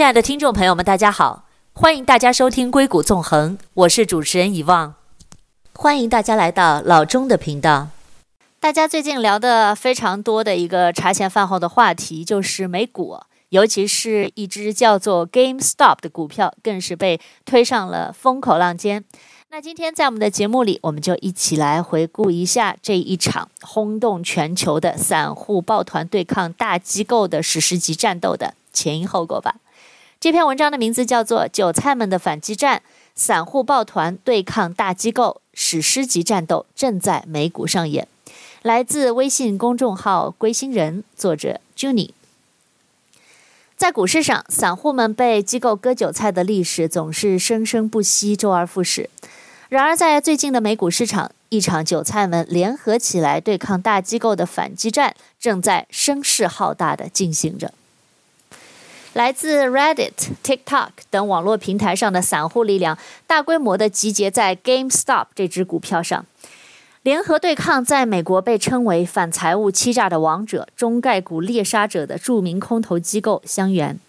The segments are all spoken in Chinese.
亲爱的听众朋友们，大家好，欢迎大家收听《硅谷纵横》，我是主持人遗忘，欢迎大家来到老钟的频道。大家最近聊的非常多的一个茶前饭后的话题就是美股，尤其是一只叫做 GameStop 的股票，更是被推上了风口浪尖。那今天在我们的节目里，我们就一起来回顾一下这一场轰动全球的散户抱团对抗大机构的史诗级战斗的前因后果吧。这篇文章的名字叫做《韭菜们的反击战：散户抱团对抗大机构，史诗级战斗正在美股上演》，来自微信公众号“归心人”，作者 Juni。在股市上，散户们被机构割韭菜的历史总是生生不息，周而复始。然而，在最近的美股市场，一场韭菜们联合起来对抗大机构的反击战正在声势浩大的进行着。来自 Reddit、TikTok 等网络平台上的散户力量，大规模地集结在 GameStop 这只股票上，联合对抗在美国被称为反财务欺诈的王者、中概股猎杀者的著名空头机构香园。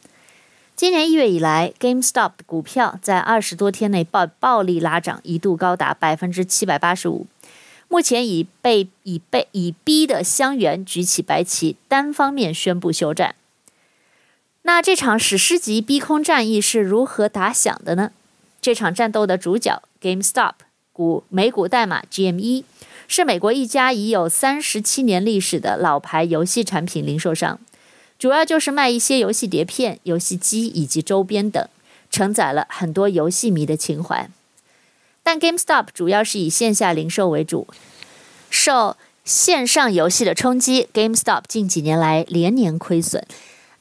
今年一月以来，GameStop 股票在二十多天内暴暴力拉涨，一度高达百分之七百八十五。目前已被已被已逼的香园举起白旗，单方面宣布休战。那这场史诗级逼空战役是如何打响的呢？这场战斗的主角 GameStop 股美股代码 GME 是美国一家已有三十七年历史的老牌游戏产品零售商，主要就是卖一些游戏碟片、游戏机以及周边等，承载了很多游戏迷的情怀。但 GameStop 主要是以线下零售为主，受线上游戏的冲击，GameStop 近几年来连年亏损。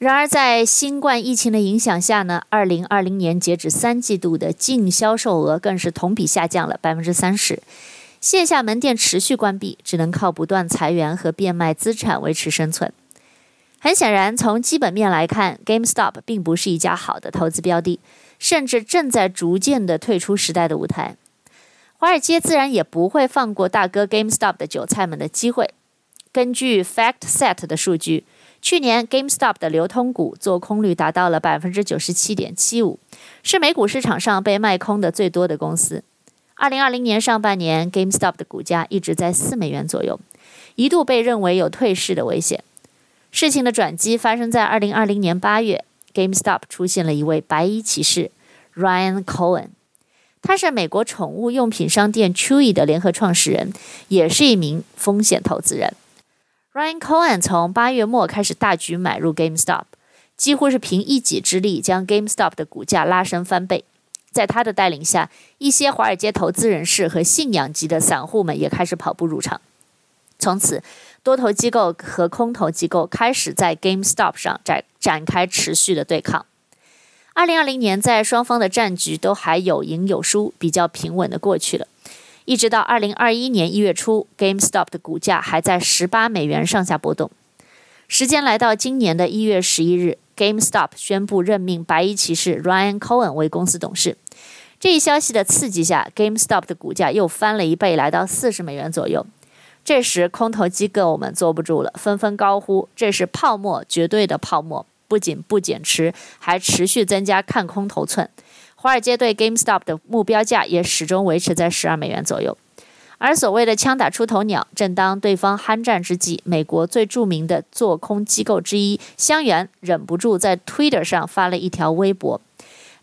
然而，在新冠疫情的影响下呢，二零二零年截止三季度的净销售额更是同比下降了百分之三十，线下门店持续关闭，只能靠不断裁员和变卖资产维持生存。很显然，从基本面来看，GameStop 并不是一家好的投资标的，甚至正在逐渐的退出时代的舞台。华尔街自然也不会放过大哥 GameStop 的韭菜们的机会。根据 FactSet 的数据。去年，GameStop 的流通股做空率达到了百分之九十七点七五，是美股市场上被卖空的最多的公司。二零二零年上半年，GameStop 的股价一直在四美元左右，一度被认为有退市的危险。事情的转机发生在二零二零年八月，GameStop 出现了一位白衣骑士 Ryan Cohen，他是美国宠物用品商店 Chewy 的联合创始人，也是一名风险投资人。Ryan Cohen 从八月末开始大举买入 GameStop，几乎是凭一己之力将 GameStop 的股价拉升翻倍。在他的带领下，一些华尔街投资人士和信仰级的散户们也开始跑步入场。从此，多头机构和空头机构开始在 GameStop 上展展开持续的对抗。二零二零年，在双方的战局都还有赢有输，比较平稳的过去了。一直到二零二一年一月初，GameStop 的股价还在十八美元上下波动。时间来到今年的一月十一日，GameStop 宣布任命白衣骑士 Ryan Cohen 为公司董事。这一消息的刺激下，GameStop 的股价又翻了一倍，来到四十美元左右。这时，空头机构们坐不住了，纷纷高呼：“这是泡沫，绝对的泡沫！”不仅不减持，还持续增加看空头寸。华尔街对 GameStop 的目标价也始终维持在十二美元左右，而所谓的“枪打出头鸟”，正当对方酣战之际，美国最著名的做空机构之一香櫞忍不住在 Twitter 上发了一条微博，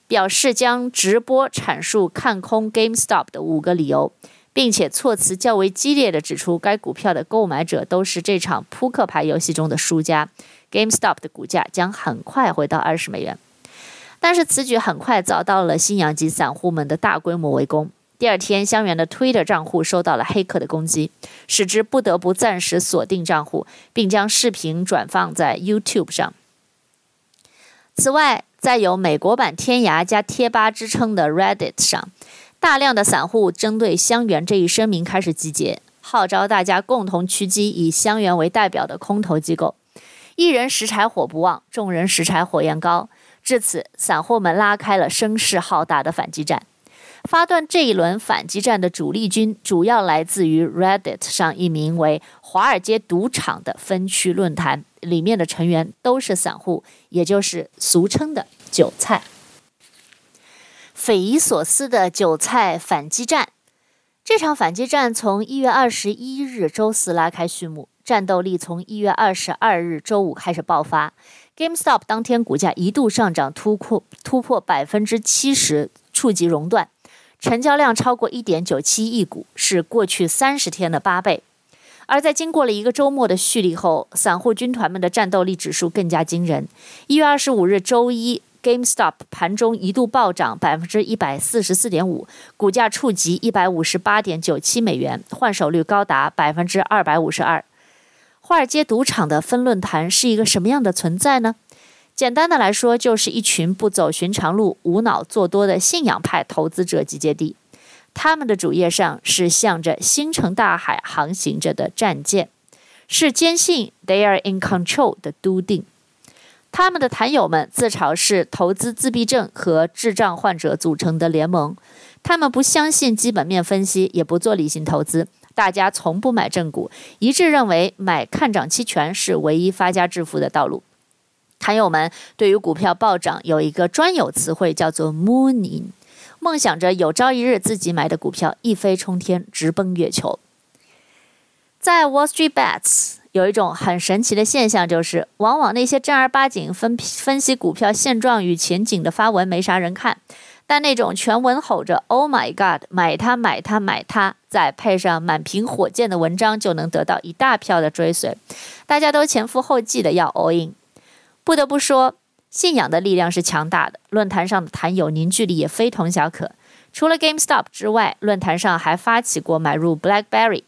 表示将直播阐述看空 GameStop 的五个理由，并且措辞较为激烈地指出，该股票的购买者都是这场扑克牌游戏中的输家，GameStop 的股价将很快回到二十美元。但是此举很快遭到了信仰级散户们的大规模围攻。第二天，香櫞的 Twitter 账户受到了黑客的攻击，使之不得不暂时锁定账户，并将视频转放在 YouTube 上。此外，在有“美国版天涯”加贴吧之称的 Reddit 上，大量的散户针对香櫞这一声明开始集结，号召大家共同狙击以香櫞为代表的空头机构。一人拾柴火不旺，众人拾柴火焰高。至此，散户们拉开了声势浩大的反击战。发动这一轮反击战的主力军主要来自于 Reddit 上一名为“华尔街赌场”的分区论坛，里面的成员都是散户，也就是俗称的韭菜。匪夷所思的韭菜反击战，这场反击战从一月二十一日周四拉开序幕，战斗力从一月二十二日周五开始爆发。GameStop 当天股价一度上涨突破突破百分之七十，触及熔断。成交量超过一点九七亿股，是过去三十天的八倍。而在经过了一个周末的蓄力后，散户军团们的战斗力指数更加惊人。一月二十五日周一，GameStop 盘中一度暴涨百分之一百四十四点五，股价触及一百五十八点九七美元，换手率高达百分之二百五十二。华尔街赌场的分论坛是一个什么样的存在呢？简单的来说，就是一群不走寻常路、无脑做多的信仰派投资者集结地。他们的主页上是向着星辰大海航行着的战舰，是坚信 they are in control 的笃定。他们的坛友们自嘲是投资自闭症和智障患者组成的联盟。他们不相信基本面分析，也不做理性投资。大家从不买正股，一致认为买看涨期权是唯一发家致富的道路。坛友们对于股票暴涨有一个专有词汇，叫做 “mooning”，梦想着有朝一日自己买的股票一飞冲天，直奔月球。在 Wall Street Bets 有一种很神奇的现象，就是往往那些正儿八经分分析股票现状与前景的发文没啥人看，但那种全文吼着 “Oh my God，买它买它买它”，再配上满屏火箭的文章，就能得到一大票的追随，大家都前赴后继的要 all in。不得不说，信仰的力量是强大的。论坛上的坛友凝聚力也非同小可。除了 GameStop 之外，论坛上还发起过买入 BlackBerry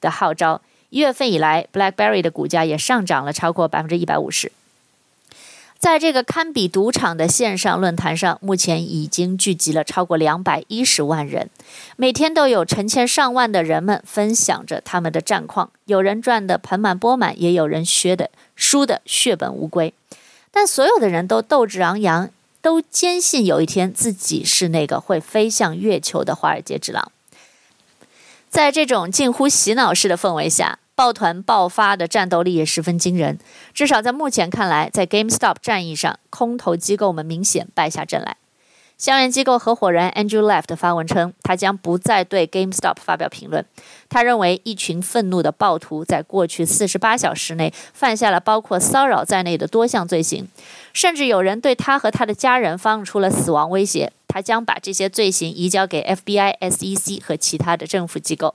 的号召。一月份以来，BlackBerry 的股价也上涨了超过百分之一百五十。在这个堪比赌场的线上论坛上，目前已经聚集了超过两百一十万人，每天都有成千上万的人们分享着他们的战况。有人赚得盆满钵满，也有人削的输得血本无归。但所有的人都斗志昂扬，都坚信有一天自己是那个会飞向月球的华尔街之狼。在这种近乎洗脑式的氛围下，抱团爆发的战斗力也十分惊人。至少在目前看来，在 GameStop 战役上，空头机构们明显败下阵来。相连机构合伙人 Andrew Left 发文称，他将不再对 GameStop 发表评论。他认为，一群愤怒的暴徒在过去四十八小时内犯下了包括骚扰在内的多项罪行，甚至有人对他和他的家人放出了死亡威胁。他将把这些罪行移交给 FBI、SEC 和其他的政府机构。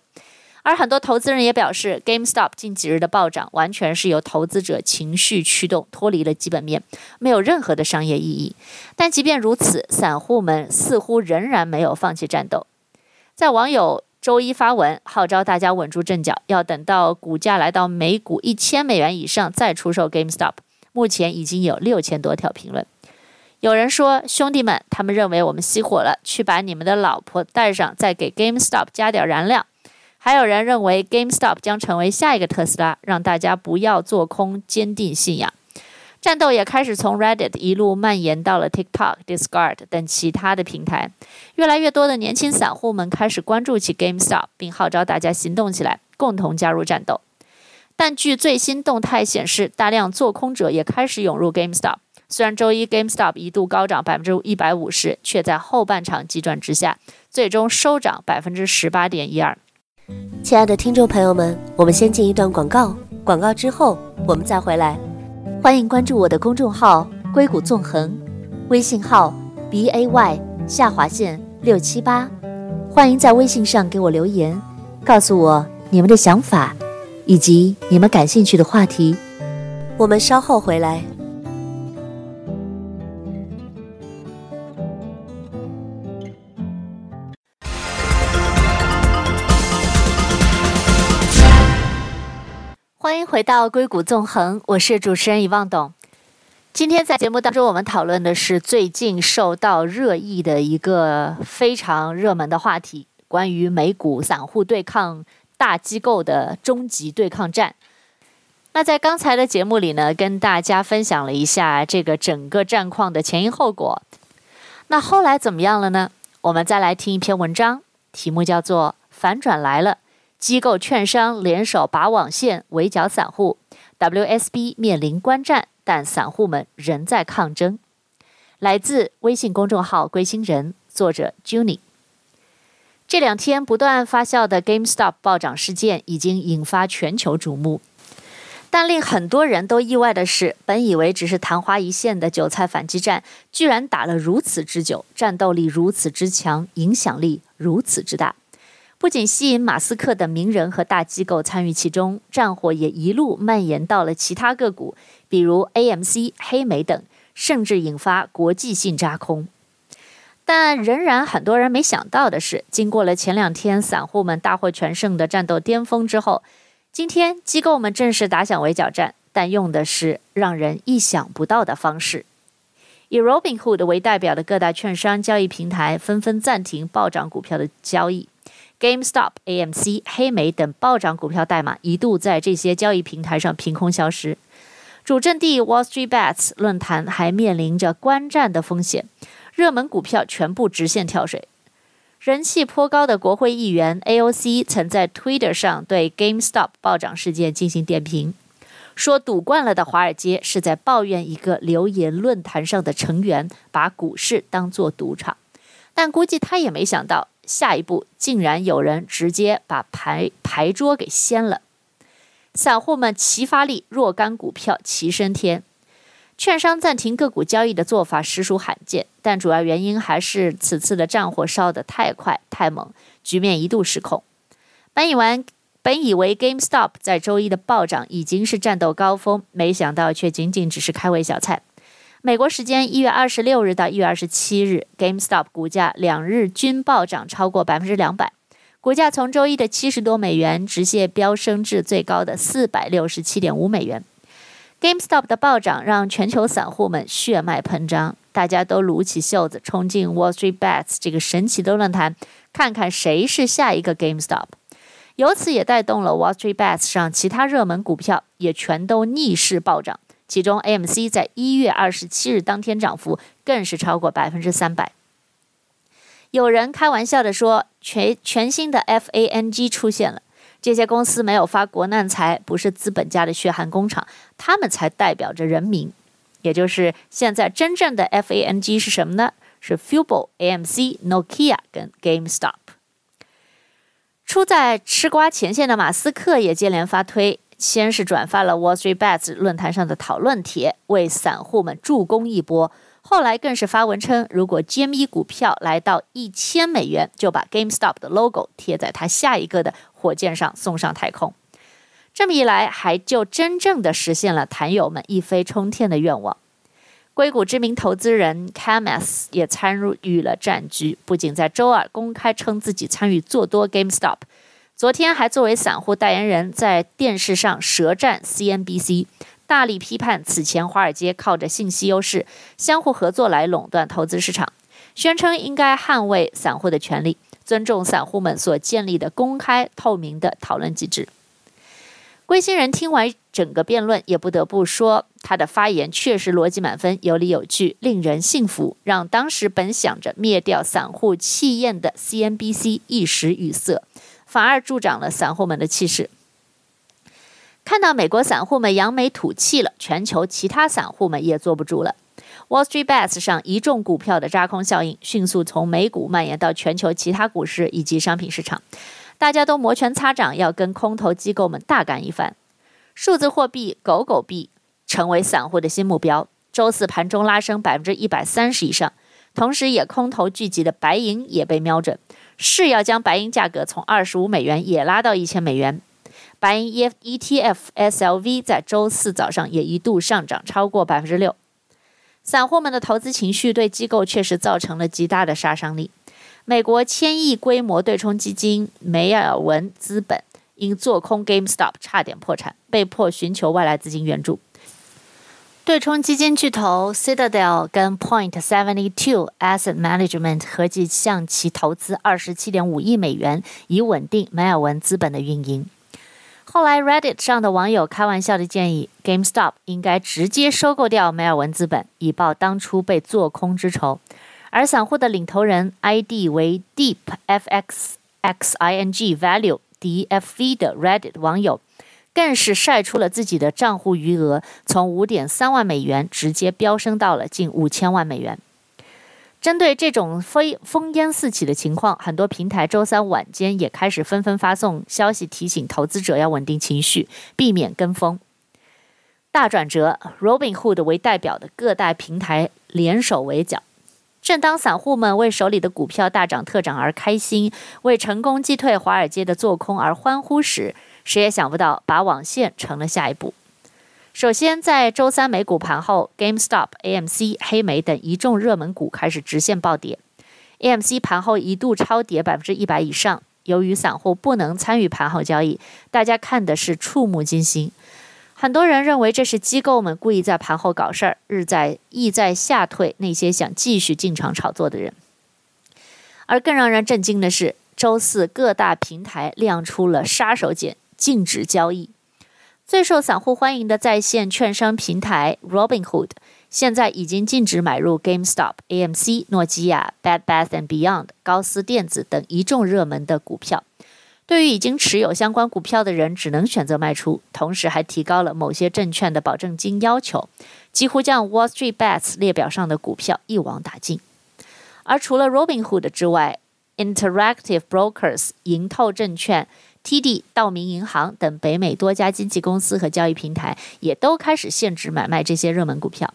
而很多投资人也表示，GameStop 近几日的暴涨完全是由投资者情绪驱动，脱离了基本面，没有任何的商业意义。但即便如此，散户们似乎仍然没有放弃战斗。在网友周一发文号召大家稳住阵脚，要等到股价来到每股一千美元以上再出售 GameStop。目前已经有六千多条评论。有人说：“兄弟们，他们认为我们熄火了，去把你们的老婆带上，再给 GameStop 加点燃料。”还有人认为 GameStop 将成为下一个特斯拉，让大家不要做空，坚定信仰。战斗也开始从 Reddit 一路蔓延到了 TikTok、Discord 等其他的平台。越来越多的年轻散户们开始关注起 GameStop，并号召大家行动起来，共同加入战斗。但据最新动态显示，大量做空者也开始涌入 GameStop。虽然周一 GameStop 一度高涨百分之一百五十，却在后半场急转直下，最终收涨百分之十八点一二。亲爱的听众朋友们，我们先进一段广告，广告之后我们再回来。欢迎关注我的公众号“硅谷纵横”，微信号 b a y 下划线六七八。欢迎在微信上给我留言，告诉我你们的想法以及你们感兴趣的话题。我们稍后回来。回到硅谷纵横，我是主持人遗忘董。今天在节目当中，我们讨论的是最近受到热议的一个非常热门的话题，关于美股散户对抗大机构的终极对抗战。那在刚才的节目里呢，跟大家分享了一下这个整个战况的前因后果。那后来怎么样了呢？我们再来听一篇文章，题目叫做《反转来了》，机构券商联手拔网线围剿散户，WSB 面临关战，但散户们仍在抗争。来自微信公众号“归心人”，作者 Junie。这两天不断发酵的 GameStop 暴涨事件已经引发全球瞩目。但令很多人都意外的是，本以为只是昙花一现的韭菜反击战，居然打了如此之久，战斗力如此之强，影响力如此之大。不仅吸引马斯克等名人和大机构参与其中，战火也一路蔓延到了其他个股，比如 AMC、黑莓等，甚至引发国际性扎空。但仍然很多人没想到的是，经过了前两天散户们大获全胜的战斗巅峰之后，今天机构们正式打响围剿战，但用的是让人意想不到的方式。以 Robinhood 为代表的各大券商交易平台纷纷暂停暴涨股票的交易，GameStop、AMC、黑莓等暴涨股票代码一度在这些交易平台上凭空消失。主阵地 Wall Street Bets 论坛还面临着关战的风险，热门股票全部直线跳水。人气颇高的国会议员 AOC 曾在 Twitter 上对 GameStop 暴涨事件进行点评，说赌惯了的华尔街是在抱怨一个留言论坛上的成员把股市当作赌场，但估计他也没想到，下一步竟然有人直接把牌牌桌给掀了，散户们齐发力，若干股票齐升天。券商暂停个股交易的做法实属罕见，但主要原因还是此次的战火烧得太快太猛，局面一度失控。本以为本以为 GameStop 在周一的暴涨已经是战斗高峰，没想到却仅仅只是开胃小菜。美国时间一月二十六日到一月二十七日，GameStop 股价两日均暴涨超过百分之两百，股价从周一的七十多美元直线飙升至最高的四百六十七点五美元。GameStop 的暴涨让全球散户们血脉喷张，大家都撸起袖子冲进 Wall Street Bets 这个神奇的论坛，看看谁是下一个 GameStop。由此也带动了 Wall Street Bets 上其他热门股票也全都逆势暴涨，其中 AMC 在一月二十七日当天涨幅更是超过百分之三百。有人开玩笑地说，全全新的 FANG 出现了。这些公司没有发国难财，不是资本家的血汗工厂，他们才代表着人民。也就是现在真正的 FANG 是什么呢？是 Fubo、AMC、Nokia 跟 GameStop。出在吃瓜前线的马斯克也接连发推，先是转发了 Wall Street Bets 论坛上的讨论帖，为散户们助攻一波。后来更是发文称，如果 GME 股票来到一千美元，就把 GameStop 的 logo 贴在他下一个的火箭上送上太空。这么一来，还就真正的实现了坛友们一飞冲天的愿望。硅谷知名投资人 Camas 也参与了战局，不仅在周二公开称自己参与做多 GameStop，昨天还作为散户代言人在电视上舌战 CNBC。大力批判此前华尔街靠着信息优势相互合作来垄断投资市场，宣称应该捍卫散户的权利，尊重散户们所建立的公开透明的讨论机制。归心人听完整个辩论，也不得不说他的发言确实逻辑满分，有理有据，令人信服，让当时本想着灭掉散户气焰的 CNBC 一时语塞，反而助长了散户们的气势。看到美国散户们扬眉吐气了，全球其他散户们也坐不住了。Wall Street Bets 上一众股票的扎空效应迅速从美股蔓延到全球其他股市以及商品市场，大家都摩拳擦掌，要跟空头机构们大干一番。数字货币狗狗币成为散户的新目标，周四盘中拉升百分之一百三十以上，同时也空头聚集的白银也被瞄准，誓要将白银价格从二十五美元也拉到一千美元。白银 ETF SLV 在周四早上也一度上涨超过百分之六，散户们的投资情绪对机构确实造成了极大的杀伤力。美国千亿规模对冲基金梅尔文资本因做空 GameStop 差点破产，被迫寻求外来资金援助。对冲基金巨头 Citadel 跟 Point Seventy Two Asset Management 合计向其投资二十七点五亿美元，以稳定梅尔文资本的运营。后来，Reddit 上的网友开玩笑的建议，GameStop 应该直接收购掉梅尔文资本，以报当初被做空之仇。而散户的领头人 ID 为 Deep FX XING Value DFV 的 Reddit 网友，更是晒出了自己的账户余额从五点三万美元直接飙升到了近五千万美元。针对这种飞烽烟四起的情况，很多平台周三晚间也开始纷纷发送消息，提醒投资者要稳定情绪，避免跟风。大转折，Robinhood 为代表的各大平台联手围剿。正当散户们为手里的股票大涨特涨而开心，为成功击退华尔街的做空而欢呼时，谁也想不到，把网线成了下一步。首先，在周三美股盘后，GameStop、AMC、黑莓等一众热门股开始直线暴跌。AMC 盘后一度超跌百分之一百以上。由于散户不能参与盘后交易，大家看的是触目惊心。很多人认为这是机构们故意在盘后搞事儿，日在意在吓退那些想继续进场炒作的人。而更让人震惊的是，周四各大平台亮出了杀手锏，禁止交易。最受散户欢迎的在线券商平台 Robinhood，现在已经禁止买入 GameStop、AMC、诺基亚、Bed Bath and Beyond、高斯电子等一众热门的股票。对于已经持有相关股票的人，只能选择卖出，同时还提高了某些证券的保证金要求，几乎将 Wall Street Bets 列表上的股票一网打尽。而除了 Robinhood 之外，Interactive Brokers、盈透证券。TD、道明银行等北美多家经纪公司和交易平台也都开始限制买卖这些热门股票。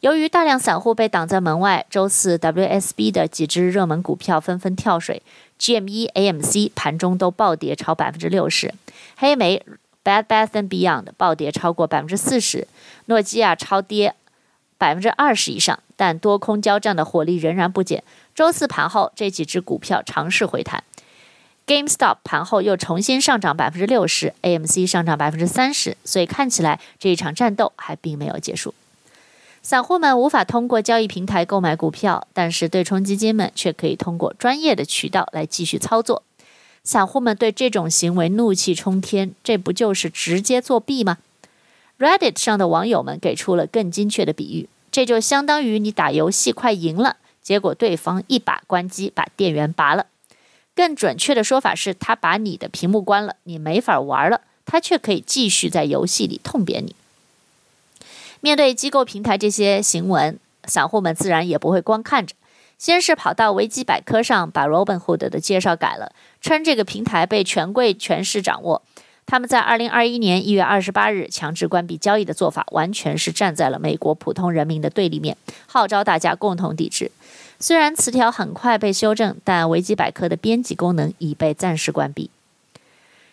由于大量散户被挡在门外，周四 WSB 的几只热门股票纷纷跳水，GME、AMC 盘中都暴跌超百分之六十，黑莓 Bad Bath and Beyond 暴跌超过百分之四十，诺基亚超跌百分之二十以上，但多空交战的火力仍然不减。周四盘后，这几只股票尝试回弹。GameStop 盘后又重新上涨百分之六十，AMC 上涨百分之三十，所以看起来这一场战斗还并没有结束。散户们无法通过交易平台购买股票，但是对冲基金们却可以通过专业的渠道来继续操作。散户们对这种行为怒气冲天，这不就是直接作弊吗？Reddit 上的网友们给出了更精确的比喻，这就相当于你打游戏快赢了，结果对方一把关机把电源拔了。更准确的说法是，他把你的屏幕关了，你没法玩了，他却可以继续在游戏里痛扁你。面对机构平台这些行文，散户们自然也不会光看着，先是跑到维基百科上把 Robinhood 的介绍改了，称这个平台被权贵权势掌握，他们在二零二一年一月二十八日强制关闭交易的做法，完全是站在了美国普通人民的对立面，号召大家共同抵制。虽然词条很快被修正，但维基百科的编辑功能已被暂时关闭。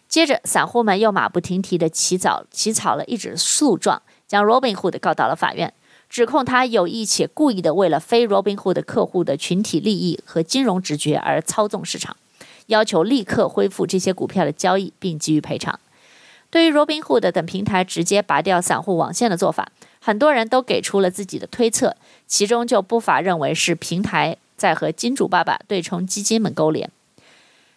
接着，散户们又马不停蹄地起草起草了一纸诉状，将 Robinhood 告到了法院，指控他有意且故意地为了非 Robinhood 客户的群体利益和金融直觉而操纵市场，要求立刻恢复这些股票的交易并给予赔偿。对于 Robinhood 等平台直接拔掉散户网线的做法，很多人都给出了自己的推测，其中就不乏认为是平台在和金主爸爸对冲基金们勾连。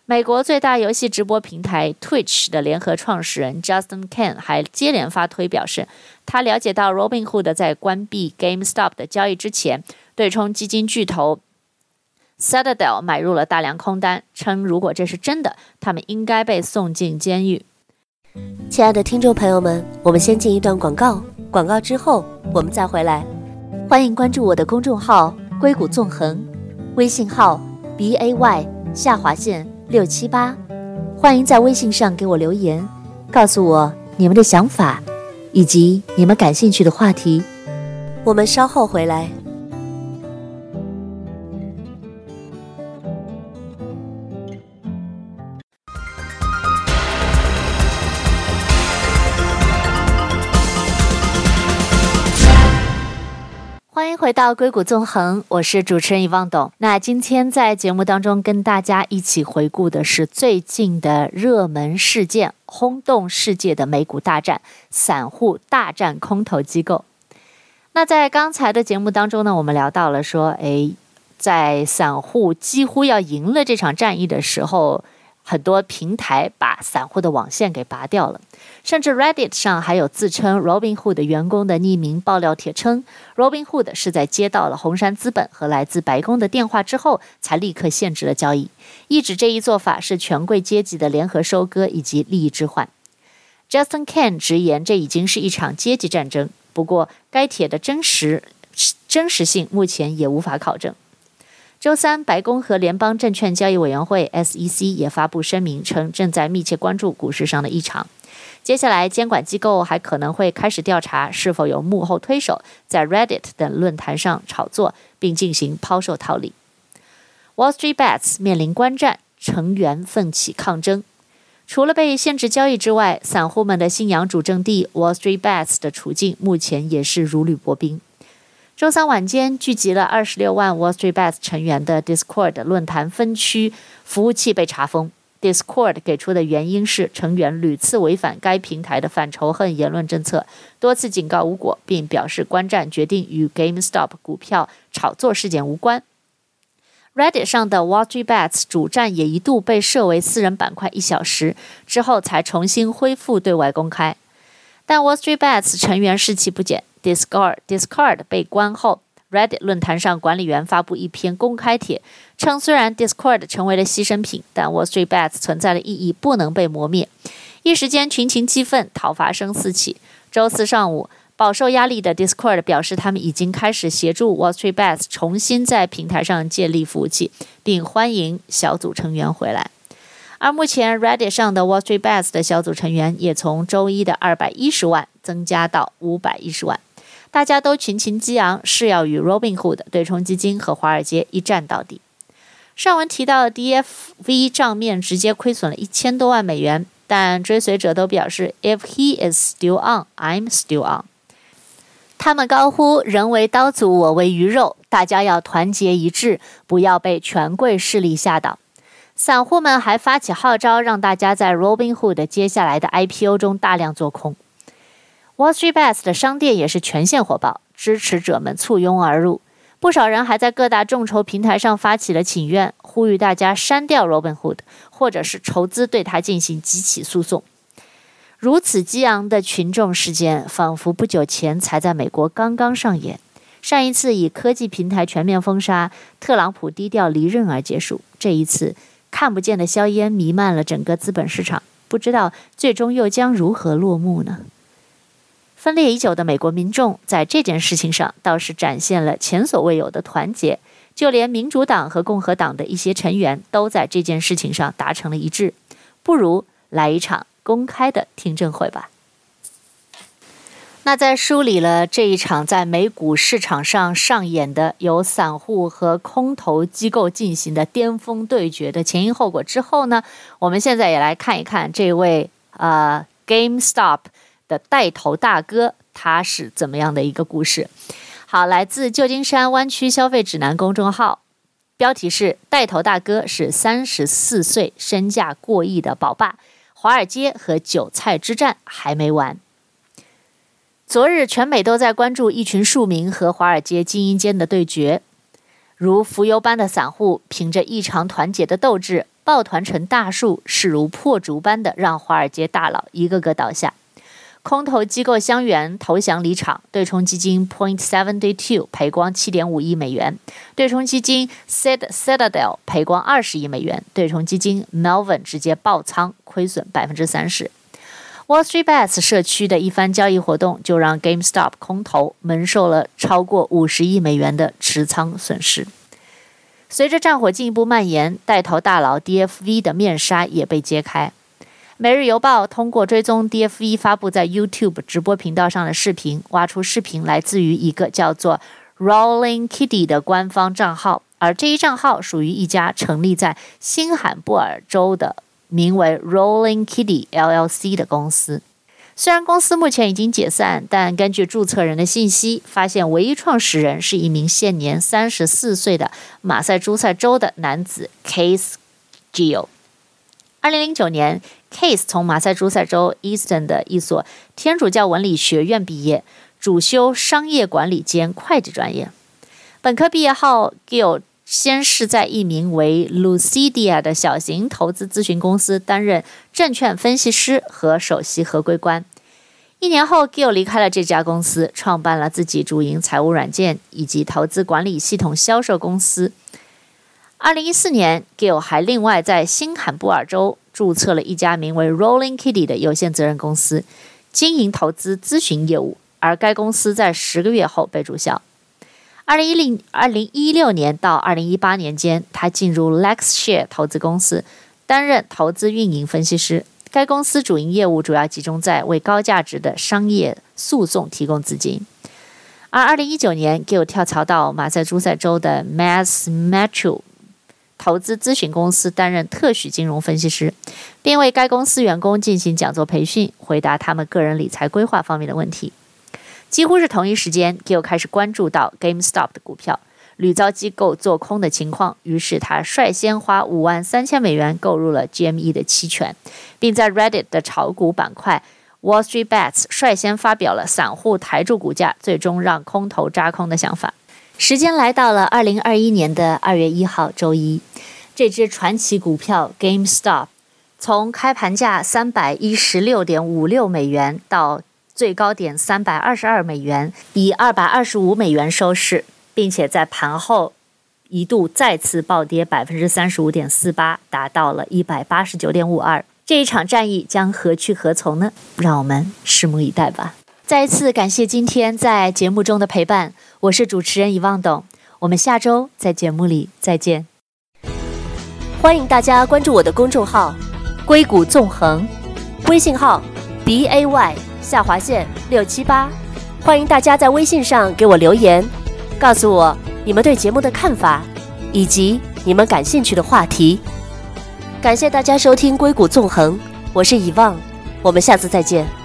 美国最大游戏直播平台 Twitch 的联合创始人 Justin Kan 还接连发推表示，他了解到 Robinhood 在关闭 GameStop 的交易之前，对冲基金巨头 Citadel 买入了大量空单，称如果这是真的，他们应该被送进监狱。亲爱的听众朋友们，我们先进一段广告。广告之后，我们再回来。欢迎关注我的公众号“硅谷纵横”，微信号 b a y 下划线六七八。欢迎在微信上给我留言，告诉我你们的想法以及你们感兴趣的话题。我们稍后回来。欢迎回到硅谷纵横，我是主持人遗忘董。那今天在节目当中跟大家一起回顾的是最近的热门事件，轰动世界的美股大战，散户大战空头机构。那在刚才的节目当中呢，我们聊到了说，诶，在散户几乎要赢了这场战役的时候，很多平台把散户的网线给拔掉了，甚至 Reddit 上还有自称 Robinhood 员工的匿名爆料帖称，Robinhood 是在接到了红杉资本和来自白宫的电话之后，才立刻限制了交易，意指这一做法是权贵阶级的联合收割以及利益置换。Justin Kan 直言，这已经是一场阶级战争。不过，该帖的真实真实性目前也无法考证。周三，白宫和联邦证券交易委员会 （SEC） 也发布声明称，正在密切关注股市上的异常。接下来，监管机构还可能会开始调查是否有幕后推手在 Reddit 等论坛上炒作，并进行抛售套利。Wall Street Bets 面临关战，成员奋起抗争。除了被限制交易之外，散户们的信仰主阵地 Wall Street Bets 的处境目前也是如履薄冰。周三晚间，聚集了二十六万 Wall Street Bets 成员的 Discord 论坛分区服务器被查封。Discord 给出的原因是成员屡次违反该平台的反仇恨言论政策，多次警告无果，并表示观战决定与 GameStop 股票炒作事件无关。Reddit 上的 Wall Street Bets 主站也一度被设为私人板块一小时，之后才重新恢复对外公开。但 Wall Street Bets 成员士气不减，Discord Discord 被关后，Reddit 论坛上管理员发布一篇公开帖，称虽然 Discord 成为了牺牲品，但 Wall Street Bets 存在的意义不能被磨灭。一时间群情激愤，讨伐声四起。周四上午。饱受压力的 Discord 表示，他们已经开始协助 Wall Street Bets 重新在平台上建立服务器，并欢迎小组成员回来。而目前 Reddit 上的 Wall Street Bets 的小组成员也从周一的二百一十万增加到五百一十万，大家都群情激昂，誓要与 Robinhood 对冲基金和华尔街一战到底。上文提到 DFV 账面直接亏损了一千多万美元，但追随者都表示，If he is still on, I'm still on。他们高呼“人为刀俎，我为鱼肉”，大家要团结一致，不要被权贵势力吓倒。散户们还发起号召，让大家在 Robinhood 接下来的 IPO 中大量做空。Wall Street Bets 的商店也是全线火爆，支持者们簇拥而入，不少人还在各大众筹平台上发起了请愿，呼吁大家删掉 Robinhood，或者是筹资对它进行集起诉讼。如此激昂的群众事件，仿佛不久前才在美国刚刚上演。上一次以科技平台全面封杀，特朗普低调离任而结束。这一次，看不见的硝烟弥漫了整个资本市场，不知道最终又将如何落幕呢？分裂已久的美国民众在这件事情上倒是展现了前所未有的团结，就连民主党和共和党的一些成员都在这件事情上达成了一致。不如来一场。公开的听证会吧。那在梳理了这一场在美股市场上上演的由散户和空头机构进行的巅峰对决的前因后果之后呢，我们现在也来看一看这位呃 GameStop 的带头大哥他是怎么样的一个故事。好，来自旧金山湾区消费指南公众号，标题是“带头大哥是三十四岁身价过亿的宝爸”。华尔街和韭菜之战还没完。昨日，全美都在关注一群庶民和华尔街精英间的对决，如浮游般的散户，凭着异常团结的斗志，抱团成大树，势如破竹般的让华尔街大佬一个个倒下。空头机构香櫞投降离场，对冲基金 Point Seventy Two 赔光七点五亿美元，对冲基金 Sid Citadel 赔光二十亿美元，对冲基金 Melvin 直接爆仓，亏损百分之三十。Wall Street Bets 社区的一番交易活动，就让 GameStop 空头蒙受了超过五十亿美元的持仓损失。随着战火进一步蔓延，带头大佬 DFV 的面纱也被揭开。《每日邮报》通过追踪 DFV 发布在 YouTube 直播频道上的视频，挖出视频来自于一个叫做 Rolling Kitty 的官方账号，而这一账号属于一家成立在新罕布尔州的名为 Rolling Kitty LLC 的公司。虽然公司目前已经解散，但根据注册人的信息，发现唯一创始人是一名现年三十四岁的马赛诸塞州的男子 Case Gill。二零零九年。Case 从马赛诸塞州 Easton 的一所天主教文理学院毕业，主修商业管理兼会计专业。本科毕业后，Gill 先是在一名为 Lucidia 的小型投资咨询公司担任证券分析师和首席合规官。一年后，Gill 离开了这家公司，创办了自己主营财务软件以及投资管理系统销售公司。二零一四年，Gill 还另外在新罕布尔州注册了一家名为 Rolling Kitty 的有限责任公司，经营投资咨询业务。而该公司在十个月后被注销。二零一零二零一六年到二零一八年间，他进入 LexShare 投资公司，担任投资运营分析师。该公司主营业务主要集中在为高价值的商业诉讼提供资金。而二零一九年，Gill 跳槽到马萨诸塞州的 Mass Mutual 投资咨询公司担任特许金融分析师，并为该公司员工进行讲座培训，回答他们个人理财规划方面的问题。几乎是同一时间，Gill 开始关注到 GameStop 的股票屡遭机构做空的情况，于是他率先花五万三千美元购入了 GME 的期权，并在 Reddit 的炒股板块 Wall Street Bets 率先发表了散户抬住股价最终让空头扎空的想法。时间来到了二零二一年的二月一号周一，这支传奇股票 GameStop 从开盘价三百一十六点五六美元到最高点三百二十二美元，以二百二十五美元收市，并且在盘后一度再次暴跌百分之三十五点四八，达到了一百八十九点五二。这一场战役将何去何从呢？让我们拭目以待吧。再一次感谢今天在节目中的陪伴，我是主持人遗忘董，我们下周在节目里再见。欢迎大家关注我的公众号“硅谷纵横”，微信号 b a y。下划线六七八，欢迎大家在微信上给我留言，告诉我你们对节目的看法，以及你们感兴趣的话题。感谢大家收听《硅谷纵横》，我是遗忘，我们下次再见。